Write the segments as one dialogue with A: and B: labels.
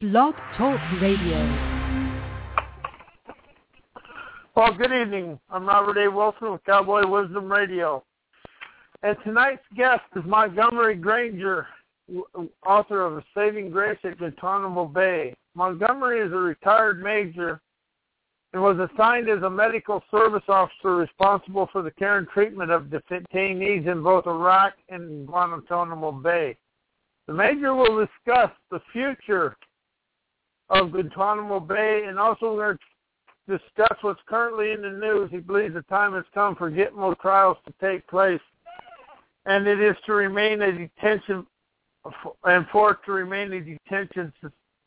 A: Blog Talk Radio.
B: Well, good evening. I'm Robert A. Wilson with Cowboy Wisdom Radio. And tonight's guest is Montgomery Granger, author of Saving Grace at Guantanamo Bay. Montgomery is a retired major and was assigned as a medical service officer responsible for the care and treatment of detainees in both Iraq and Guantanamo Bay. The major will discuss the future of Guantanamo Bay, and also we're going to discuss what's currently in the news. He believes the time has come for Gitmo trials to take place, and it is to remain a detention and for it to remain a detention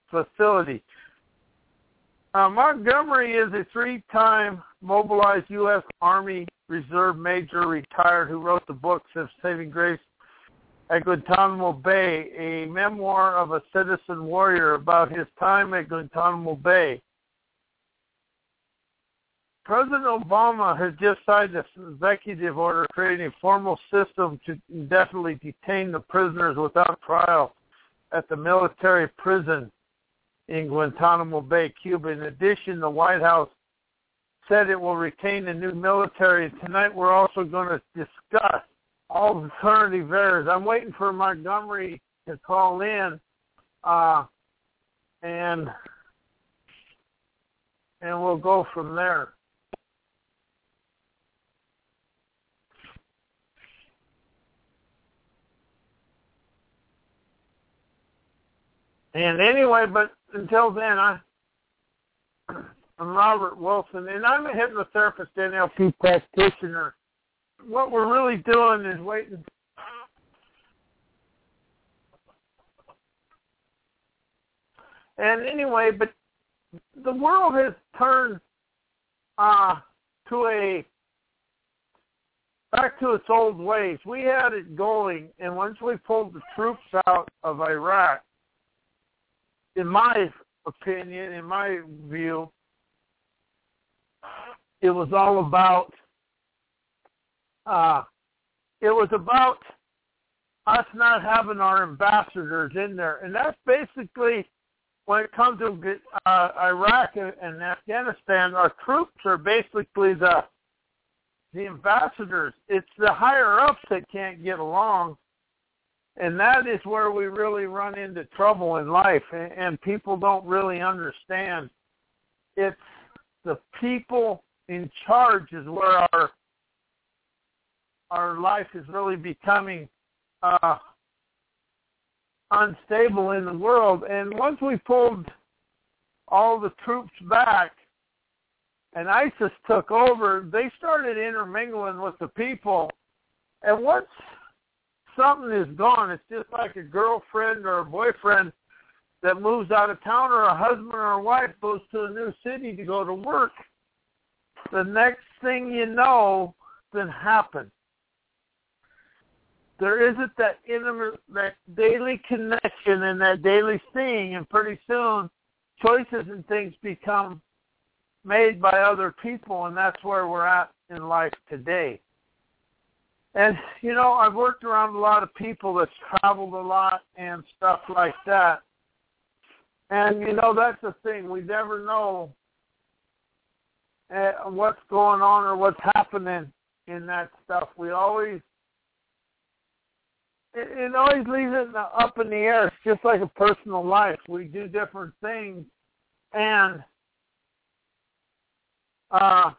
B: facility. Uh, Montgomery is a three-time mobilized U.S. Army Reserve Major retired who wrote the books of Saving Grace at Guantanamo Bay, a memoir of a citizen warrior about his time at Guantanamo Bay. President Obama has just signed an executive order creating a formal system to indefinitely detain the prisoners without trial at the military prison in Guantanamo Bay, Cuba. In addition, the White House said it will retain a new military. Tonight we're also going to discuss current affairs. I'm waiting for Montgomery to call in, uh, and and we'll go from there. And anyway, but until then, I I'm Robert Wilson, and I'm a hypnotherapist NLP practitioner what we're really doing is waiting. And anyway, but the world has turned uh, to a back to its old ways. We had it going, and once we pulled the troops out of Iraq, in my opinion, in my view, it was all about uh, it was about us not having our ambassadors in there, and that's basically when it comes to uh, Iraq and, Afghanistan. Our troops are basically the the ambassadors. It's the higher ups that can't get along, and that is where we really run into trouble in life, and, and people don't really understand. It's the people in charge is where our our life is really becoming uh, unstable in the world. And once we pulled all the troops back and ISIS took over, they started intermingling with the people. And once something is gone, it's just like a girlfriend or a boyfriend that moves out of town or a husband or a wife goes to a new city to go to work. The next thing you know, then happens there isn't that intimate, that daily connection and that daily seeing, and pretty soon choices and things become made by other people, and that's where we're at in life today. And you know, I've worked around a lot of people that's traveled a lot and stuff like that. And you know, that's the thing. We never know uh, what's going on or what's happening in that stuff. We always it, it always leaves it up in the air. It's just like a personal life. We do different things and uh,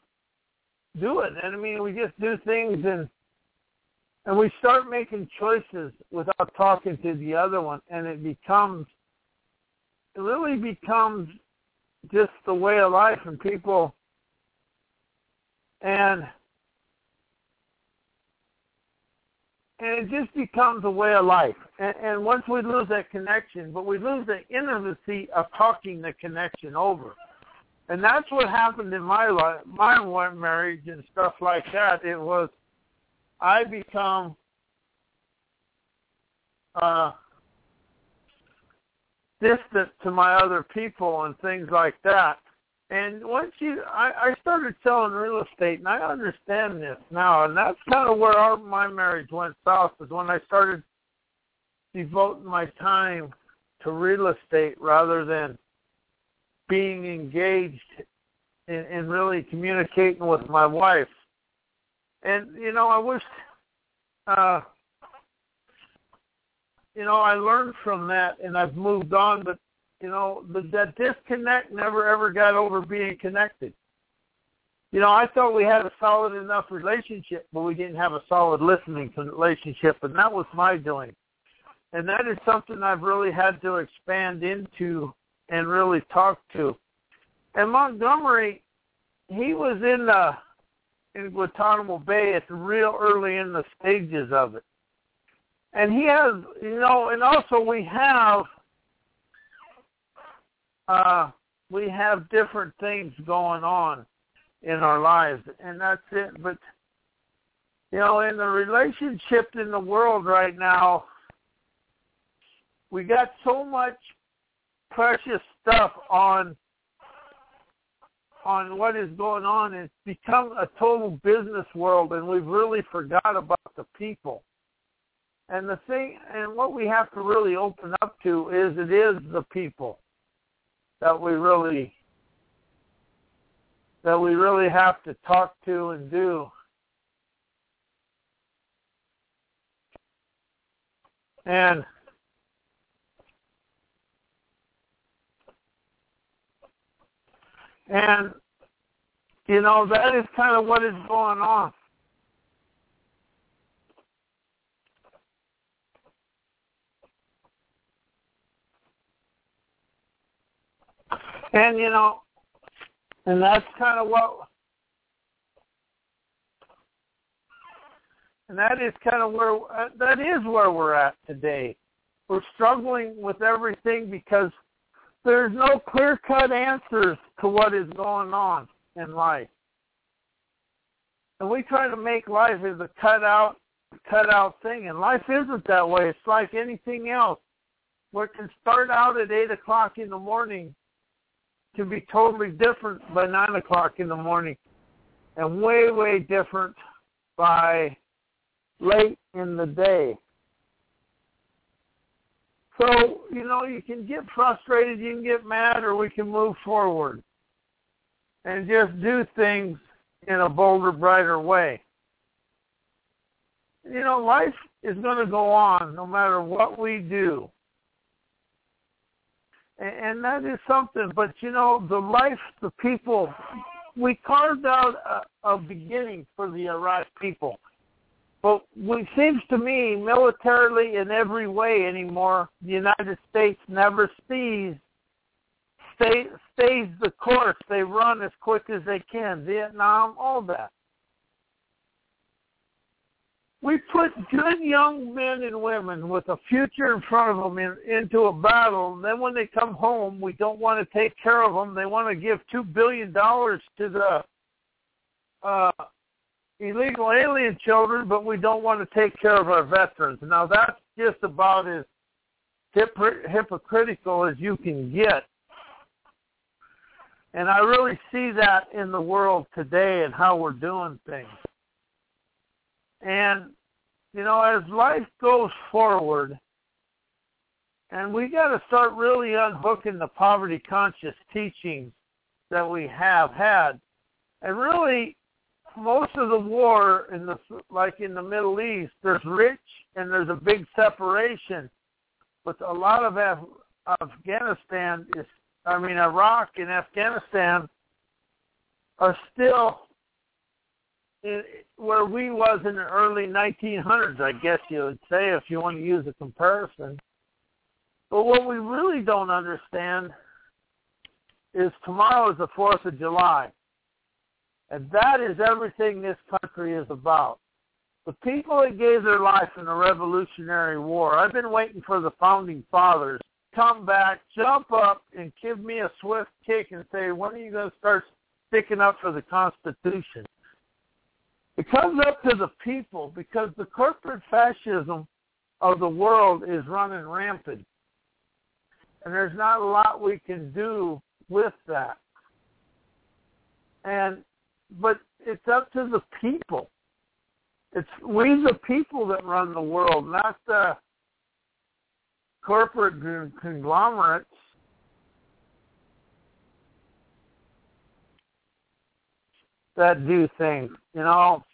B: do it. And I mean, we just do things and and we start making choices without talking to the other one, and it becomes it really becomes just the way of life, and people and and it just becomes a way of life. And, and once we lose that connection, but we lose the intimacy of talking the connection over. And that's what happened in my life, my marriage and stuff like that. It was I become uh, distant to my other people and things like that. And once you, I, I started selling real estate, and I understand this now, and that's kind of where our, my marriage went south. Is when I started devoting my time to real estate rather than being engaged in, in really communicating with my wife. And you know, I wish uh you know, I learned from that and I've moved on, but you know, the, that disconnect never ever got over being connected. You know, I thought we had a solid enough relationship, but we didn't have a solid listening relationship, and that was my doing. And that is something I've really had to expand into and really talk to. And Montgomery, he was in the in Guantanamo Bay at the real early in the stages of it. And he has, you know, and also we have uh we have different things going on in our lives and that's it but you know in the relationship in the world right now we got so much precious stuff on on what is going on. It's become a total business world, and we've really forgot about the people. And the thing, and what we have to really open up to is it is the people that we really that we really have to talk to and do. And And, you know, that is kind of what is going on. And, you know, and that's kind of what, and that is kind of where, uh, that is where we're at today. We're struggling with everything because there's no clear-cut answers to what is going on in life. And we try to make life as a cut-out, cut-out thing, and life isn't that way. It's like anything else. What can start out at 8 o'clock in the morning can be totally different by 9 o'clock in the morning and way, way different by late in the day. So, you know, you can get frustrated, you can get mad, or we can move forward and just do things in a bolder, brighter way. You know, life is going to go on no matter what we do. And that is something, but you know, the life, the people, we carved out a, a beginning for the Iraq people. But it seems to me, militarily in every way anymore, the United States never sees stay, stays the course. They run as quick as they can. Vietnam, all that. We put good young men and women with a future in front of them in, into a battle. And then when they come home, we don't want to take care of them. They want to give two billion dollars to the uh, illegal alien children, but we don't want to take care of our veterans. Now that's just about as hypocritical as you can get. And I really see that in the world today and how we're doing things. And, you know, as life goes forward, and we got to start really unhooking the poverty conscious teachings that we have had. And really most of the war in the like in the Middle East, there's rich and there's a big separation, but a lot of Af- Afghanistan is, I mean, Iraq and Afghanistan are still Uh, where we was in the early 1900s, I guess you would say, if you want to use a comparison. But what we really don't understand is tomorrow is the 4th of July. And that is everything this country is about. The people that gave their life in the Revolutionary War, I've been waiting for the founding fathers come back, jump up, and give me a swift kick and say, when are you going to start sticking up for the Constitution? It comes up to the people because the corporate fascism of the world is running rampant. And there's not a lot we can do with that. And but it's up to the people. It's we the people that run the world, not the corporate conglomerates that do things. You know,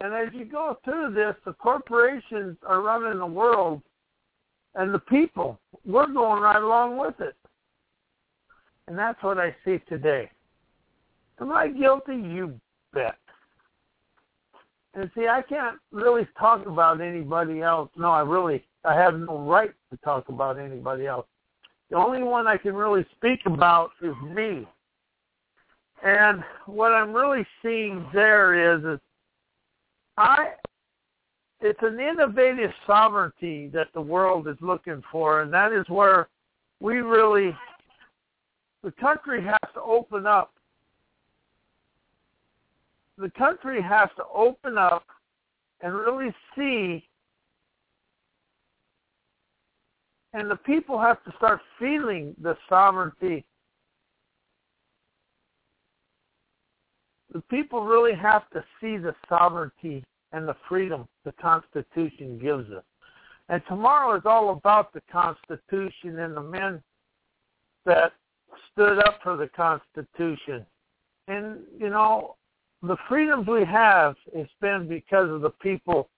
B: And as you go through this, the corporations are running the world, and the people, we're going right along with it. And that's what I see today. Am I guilty? You bet. And see, I can't really talk about anybody else. No, I really, I have no right to talk about anybody else. The only one I can really speak about is me. And what I'm really seeing there is, is I it's an innovative sovereignty that the world is looking for, and that is where we really the country has to open up. The country has to open up and really see and the people have to start feeling the sovereignty. The people really have to see the sovereignty and the freedom the Constitution gives us. And tomorrow is all about the Constitution and the men that stood up for the Constitution. And, you know, the freedoms we have has been because of the people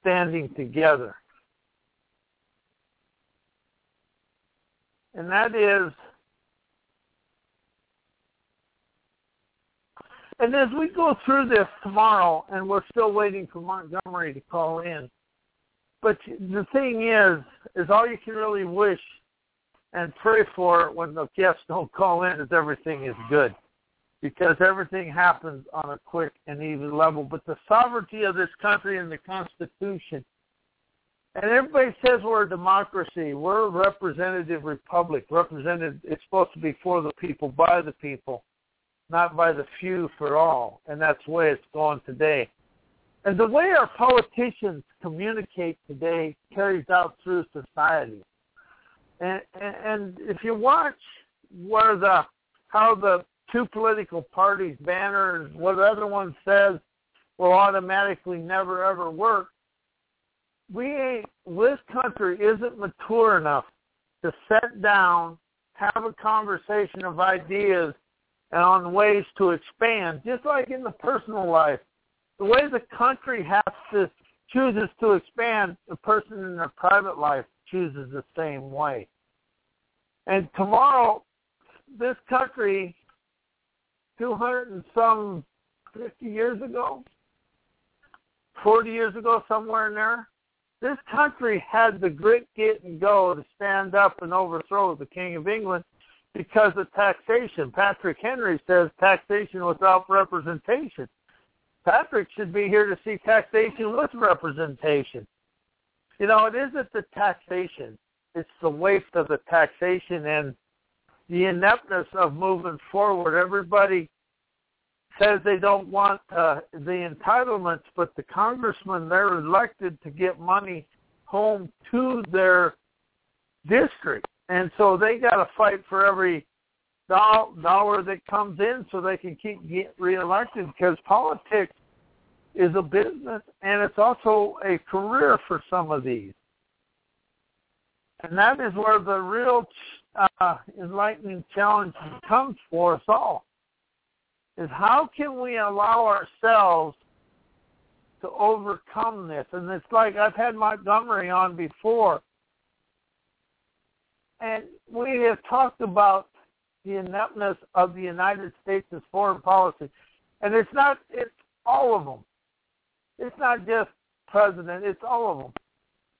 B: standing together. And that is And as we go through this tomorrow, and we're still waiting for Montgomery to call in, but the thing is, is all you can really wish and pray for when the guests don't call in is everything is good, because everything happens on a quick and even level. But the sovereignty of this country and the Constitution, and everybody says we're a democracy, we're a representative republic. Represented, it's supposed to be for the people, by the people not by the few for all. And that's the way it's going today. And the way our politicians communicate today carries out through society. And, and, and if you watch where the how the two political parties banners, what the other one says will automatically never ever work, we ain't, this country isn't mature enough to sit down, have a conversation of ideas, and on ways to expand, just like in the personal life. The way the country has to chooses to expand, the person in their private life chooses the same way. And tomorrow, this country, 200 and some 50 years ago, 40 years ago, somewhere in there, this country had the grit, get, and go to stand up and overthrow the King of England because of taxation. Patrick Henry says taxation without representation. Patrick should be here to see taxation with representation. You know, it isn't the taxation. It's the waste of the taxation and the ineptness of moving forward. Everybody says they don't want uh, the entitlements, but the congressmen, they're elected to get money home to their district. And so they got to fight for every dollar that comes in so they can keep get reelected because politics is a business and it's also a career for some of these. And that is where the real uh, enlightening challenge comes for us all. Is how can we allow ourselves to overcome this? And it's like I've had Montgomery on before and we have talked about the ineptness of the United States' foreign policy. And it's not, it's all of them. It's not just president, it's all of them.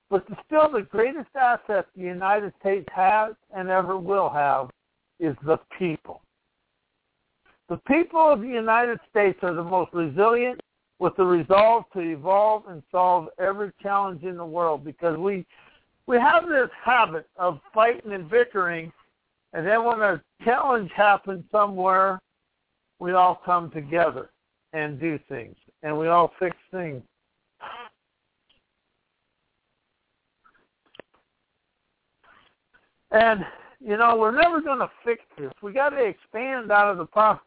B: But still the greatest asset the United States has and ever will have is the people. The people of the United States are the most resilient with the resolve to evolve and solve every challenge in the world because we we have this habit of fighting and bickering, and then when a challenge happens somewhere, we all come together and do things, and we all fix things. And you know, we're never going to fix this. We got to expand out of the problem.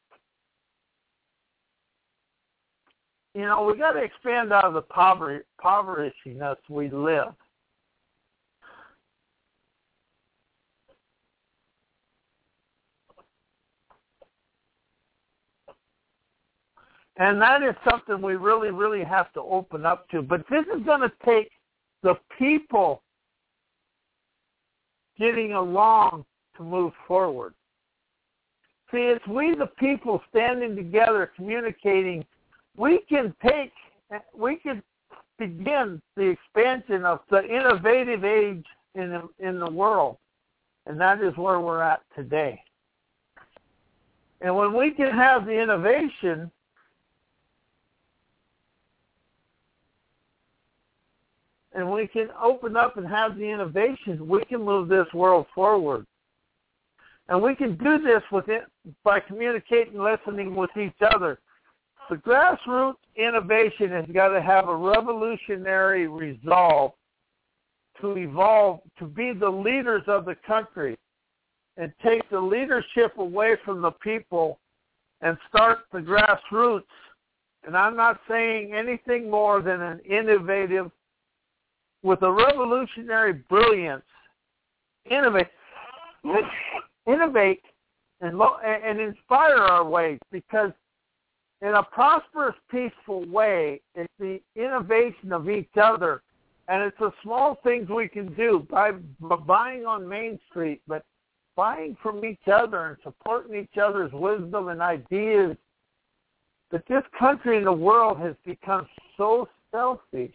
B: You know, we got to expand out of the poverty, impoverishiness we live. And that is something we really, really have to open up to. But this is going to take the people getting along to move forward. See, it's we the people standing together, communicating. We can take, we can begin the expansion of the innovative age in the, in the world, and that is where we're at today. And when we can have the innovation, and we can open up and have the innovation, we can move this world forward. And we can do this with it by communicating, listening with each other. The grassroots innovation has got to have a revolutionary resolve to evolve, to be the leaders of the country and take the leadership away from the people and start the grassroots. And I'm not saying anything more than an innovative, with a revolutionary brilliance, innovate innovate and, lo- and inspire our ways because in a prosperous, peaceful way, it's the innovation of each other. And it's the small things we can do by, buying on Main Street, but buying from each other and supporting each other's wisdom and ideas. But this country and the world has become so selfish.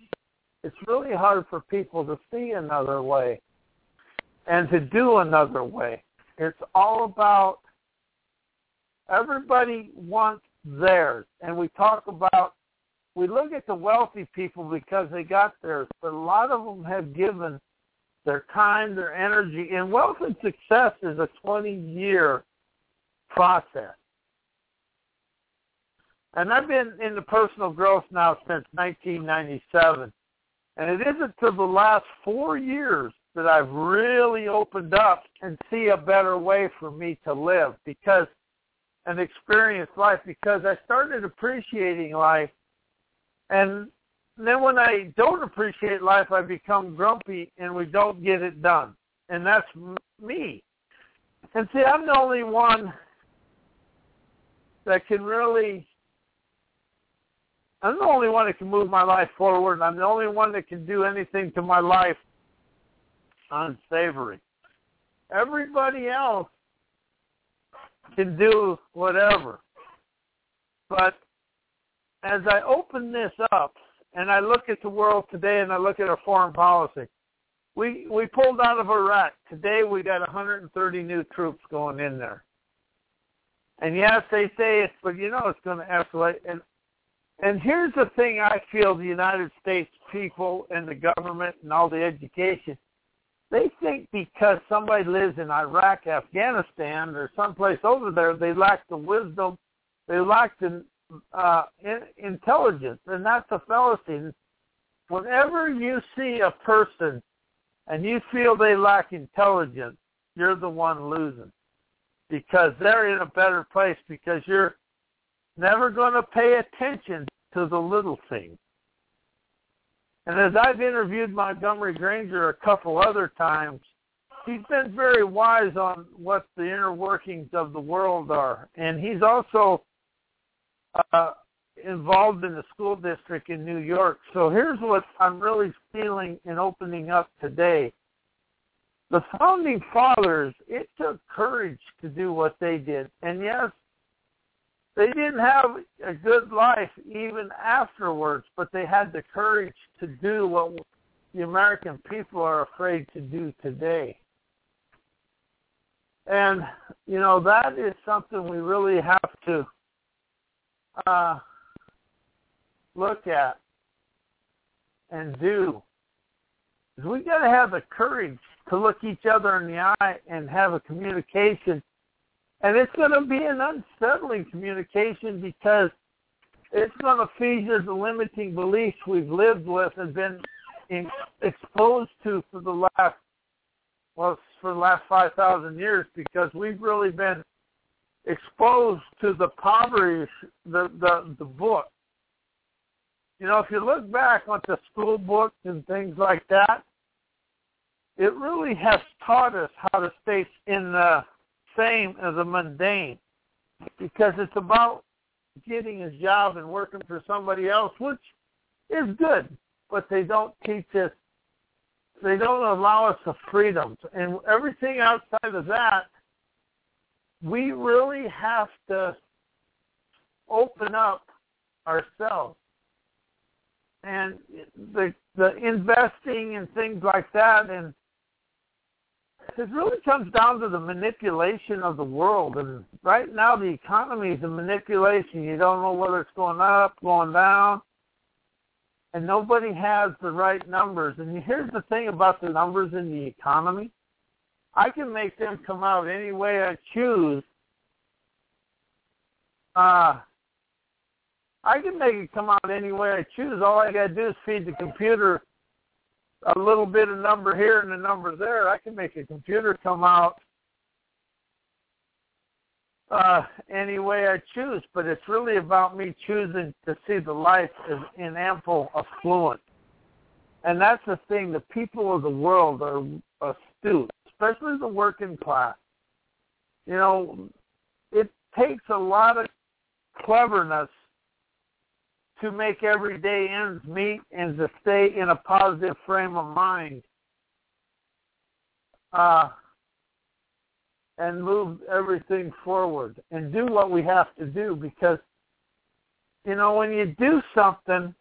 B: It's really hard for people to see another way and to do another way. It's all about everybody wants theirs. And we talk about, we look at the wealthy people because they got theirs, but a lot of them have given their time, their energy. And wealth and success is a 20-year process. And I've been in the personal growth now since 1997. And it isn't to the last four years that I've really opened up and see a better way for me to live because and experience life because I started appreciating life and then when I don't appreciate life I become grumpy and we don't get it done and that's me and see I'm the only one that can really I'm the only one that can move my life forward. I'm the only one that can do anything to my life unsavory. Everybody else can do whatever. But as I open this up and I look at the world today and I look at our foreign policy, we we pulled out of Iraq. Today we got 130 new troops going in there. And yes, they say it's, but you know it's going to escalate. And and here's the thing: I feel the United States people and the government and all the education they think because somebody lives in Iraq, Afghanistan, or someplace over there, they lack the wisdom, they lack the uh, in, intelligence, and that's a fallacy. Whenever you see a person and you feel they lack intelligence, you're the one losing because they're in a better place because you're never going to pay attention to the little things. And as I've interviewed Montgomery Granger a couple other times, he's been very wise on what the inner workings of the world are. And he's also uh, involved in the school district in New York. So here's what I'm really feeling in opening up today. The founding fathers, it took courage to do what they did. And yes, they didn't have a good life even afterwards, but they had the courage to do what the American people are afraid to do today. And, you know, that is something we really have to uh, look at and do. We got to have the courage to look each other in the eye and have a communication and it's going to be an unsettling communication because it's going to feature the limiting beliefs we've lived with and been in, exposed to for the last, well, for the last 5,000 years because we've really been exposed to the poverty, the, the, the book. You know, if you look back on the school books and things like that, it really has taught us how to stay in the same as a mundane because it's about getting a job and working for somebody else, which is good, but they don't teach us, they don't allow us the freedoms. And everything outside of that, we really have to open up ourselves. And the the investing and things like that and it really comes down to the manipulation of the world. And right now, the economy is a manipulation. You don't know whether it's going up, going down, and nobody has the right numbers. And here's the thing about the numbers in the economy: I can make them come out any way I choose. Uh, I can make it come out any way I choose. All I got to do is feed the computer a little bit of number here and a number there, I can make a computer come out uh, any way I choose. But it's really about me choosing to see the life as in ample affluence. And that's the thing. The people of the world are astute, especially the working class. You know, it takes a lot of cleverness to make everyday ends meet and to stay in a positive frame of mind uh, and move everything forward and do what we have to do because you know when you do something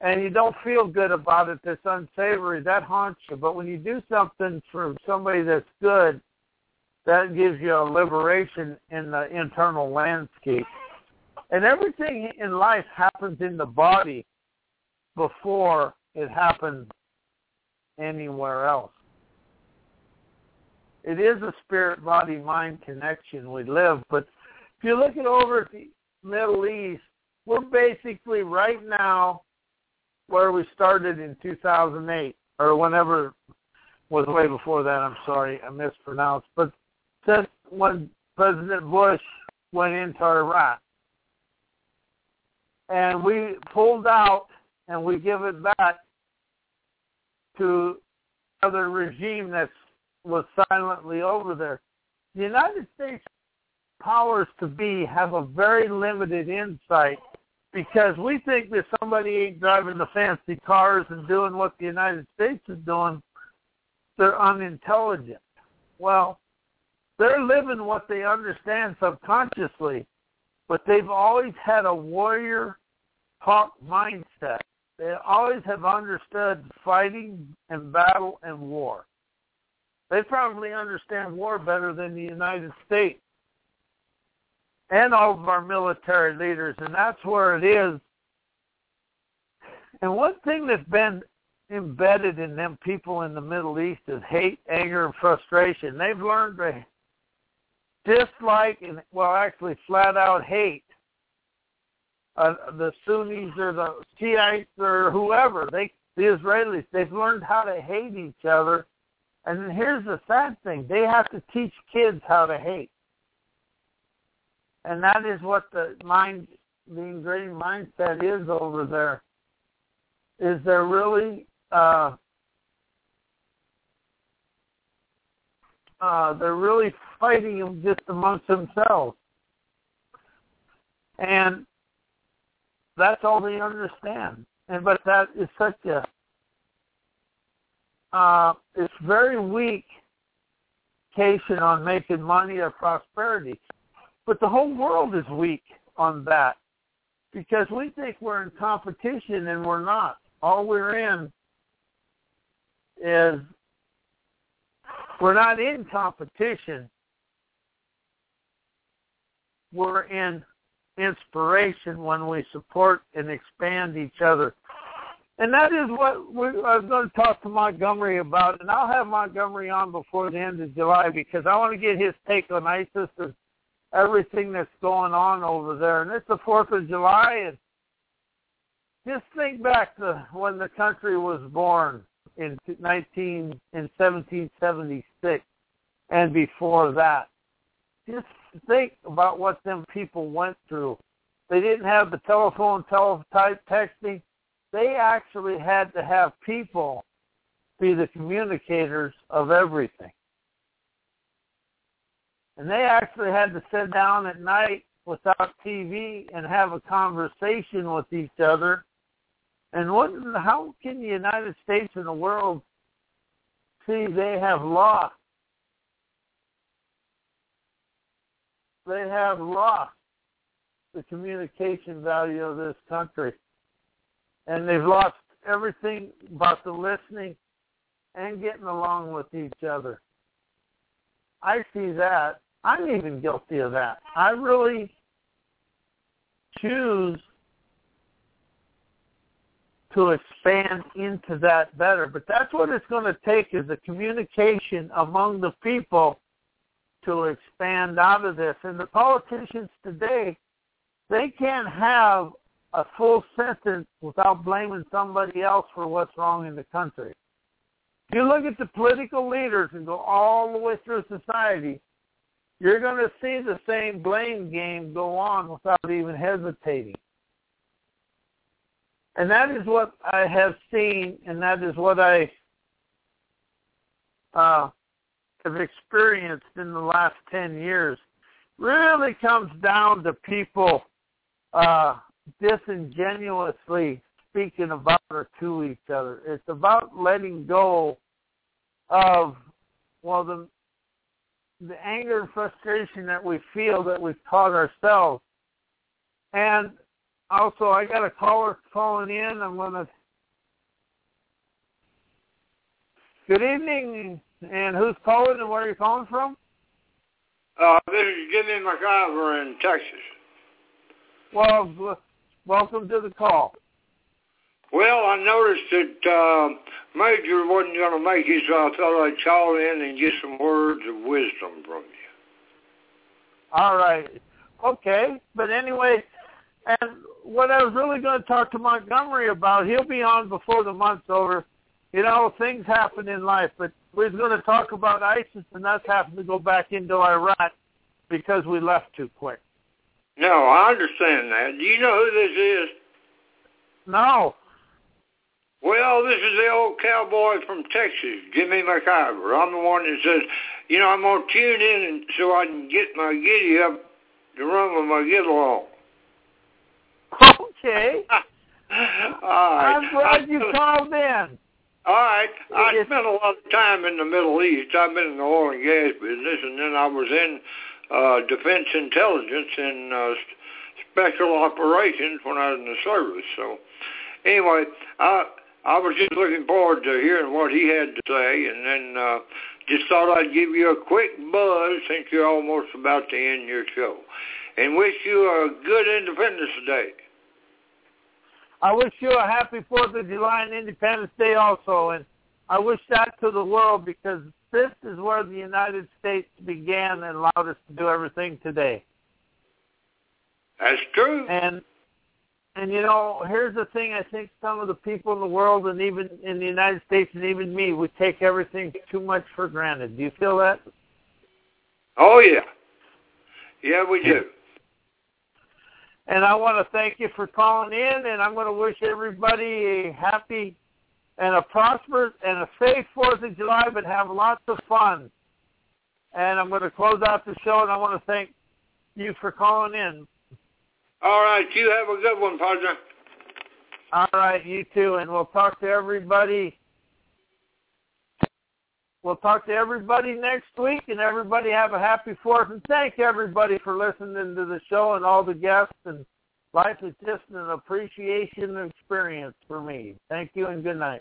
B: and you don't feel good about it that's unsavory that haunts you. But when you do something for somebody that's good that gives you a liberation in the internal landscape and everything in life happens in the body before it happens anywhere else. It is a spirit body mind connection we live, but if you look at over at the Middle East, we're basically right now where we started in 2008 or whenever was way before that. I'm sorry, I mispronounced, but since when President Bush went into Iraq, and we pulled out and we give it back to another regime that was silently over there. The United States powers to be have a very limited insight because we think that somebody ain't driving the fancy cars and doing what the United States is doing, they're unintelligent. Well, they're living what they understand subconsciously, but they've always had a warrior hawk mindset. They always have understood fighting and battle and war. They probably understand war better than the United States and all of our military leaders, and that's where it is. And one thing that's been embedded in them people in the Middle East is hate, anger, and frustration. They've learned to dislike and, well, actually flat out hate uh, the Sunnis or the Shiites or whoever. They the Israelis they've learned how to hate each other, and here's the sad thing: they have to teach kids how to hate, and that is what the mind, the ingrained mindset is over there. Is they're really uh, uh, they're really fighting them just amongst themselves. And that's all they understand. And but that is such a uh, it's very weak cation on making money or prosperity. But the whole world is weak on that because we think we're in competition and we're not. All we're in is we're not in competition. We're in inspiration when we support and expand each other. And that is what we, I was going to talk to Montgomery about, and I'll have Montgomery on before the end of July because I want to get his take on ISIS and everything that's going on over there. And it's the 4th of July, and just think back to when the country was born in 19 in 1776 and before that. Just think about what them people went through. They didn't have the telephone, teletype texting. They actually had to have people be the communicators of everything. And they actually had to sit down at night without TV and have a conversation with each other. And what? How can the United States and the world see they have lost? They have lost the communication value of this country. And they've lost everything about the listening and getting along with each other. I see that. I'm even guilty of that. I really choose to expand into that better. But that's what it's going to take is a communication among the people to expand out of this. And the politicians today, they can't have a full sentence without blaming somebody else for what's wrong in the country. You look at the political leaders and go all the way through society, you're going to see the same blame game go on without even hesitating. And that is what I have seen, and that is what I uh, have experienced in the last 10 years. Really comes down to people uh, disingenuously speaking about or to each other. It's about letting go of well the the anger and frustration that we feel that we've taught ourselves. And also I got a caller calling in. I'm gonna Good evening and who's calling and where are you calling from?
C: Uh, this is Jimmy McIver in Texas.
B: Well, welcome to the call.
C: Well, I noticed that uh, Major wasn't going to make it, so I thought I'd call in and get some words of wisdom from you.
B: All right. Okay. But anyway, and what I was really going to talk to Montgomery about, he'll be on before the month's over. You know, things happen in life, but we're going to talk about ISIS and us having to go back into Iraq because we left too quick.
C: No, I understand that. Do you know who this is?
B: No.
C: Well, this is the old cowboy from Texas, Jimmy McIver. I'm the one that says, you know, I'm going to tune in and so I can get my giddy up to run with my get along.
B: Okay.
C: All right.
B: I'm glad you called in.
C: All right. I spent a lot of time in the Middle East. I've been in the oil and gas business, and then I was in uh, defense intelligence and uh, special operations when I was in the service. So, anyway, I I was just looking forward to hearing what he had to say, and then uh, just thought I'd give you a quick buzz since you're almost about to end your show, and wish you a good Independence Day.
B: I wish you a happy Fourth of July and Independence Day also, and I wish that to the world because this is where the United States began and allowed us to do everything today.
C: That's true.
B: And and you know, here's the thing: I think some of the people in the world, and even in the United States, and even me, we take everything too much for granted. Do you feel that?
C: Oh yeah, yeah, we do.
B: And I want to thank you for calling in, and I'm going to wish everybody a happy and a prosperous and a safe Fourth of July, but have lots of fun. And I'm going to close out the show, and I want to thank you for calling in.
C: All right, you have a good one, partner.
B: All right, you too, and we'll talk to everybody. We'll talk to everybody next week, and everybody have a happy Fourth. And thank everybody for listening to the show and all the guests. And life is just an appreciation experience for me. Thank you, and good night.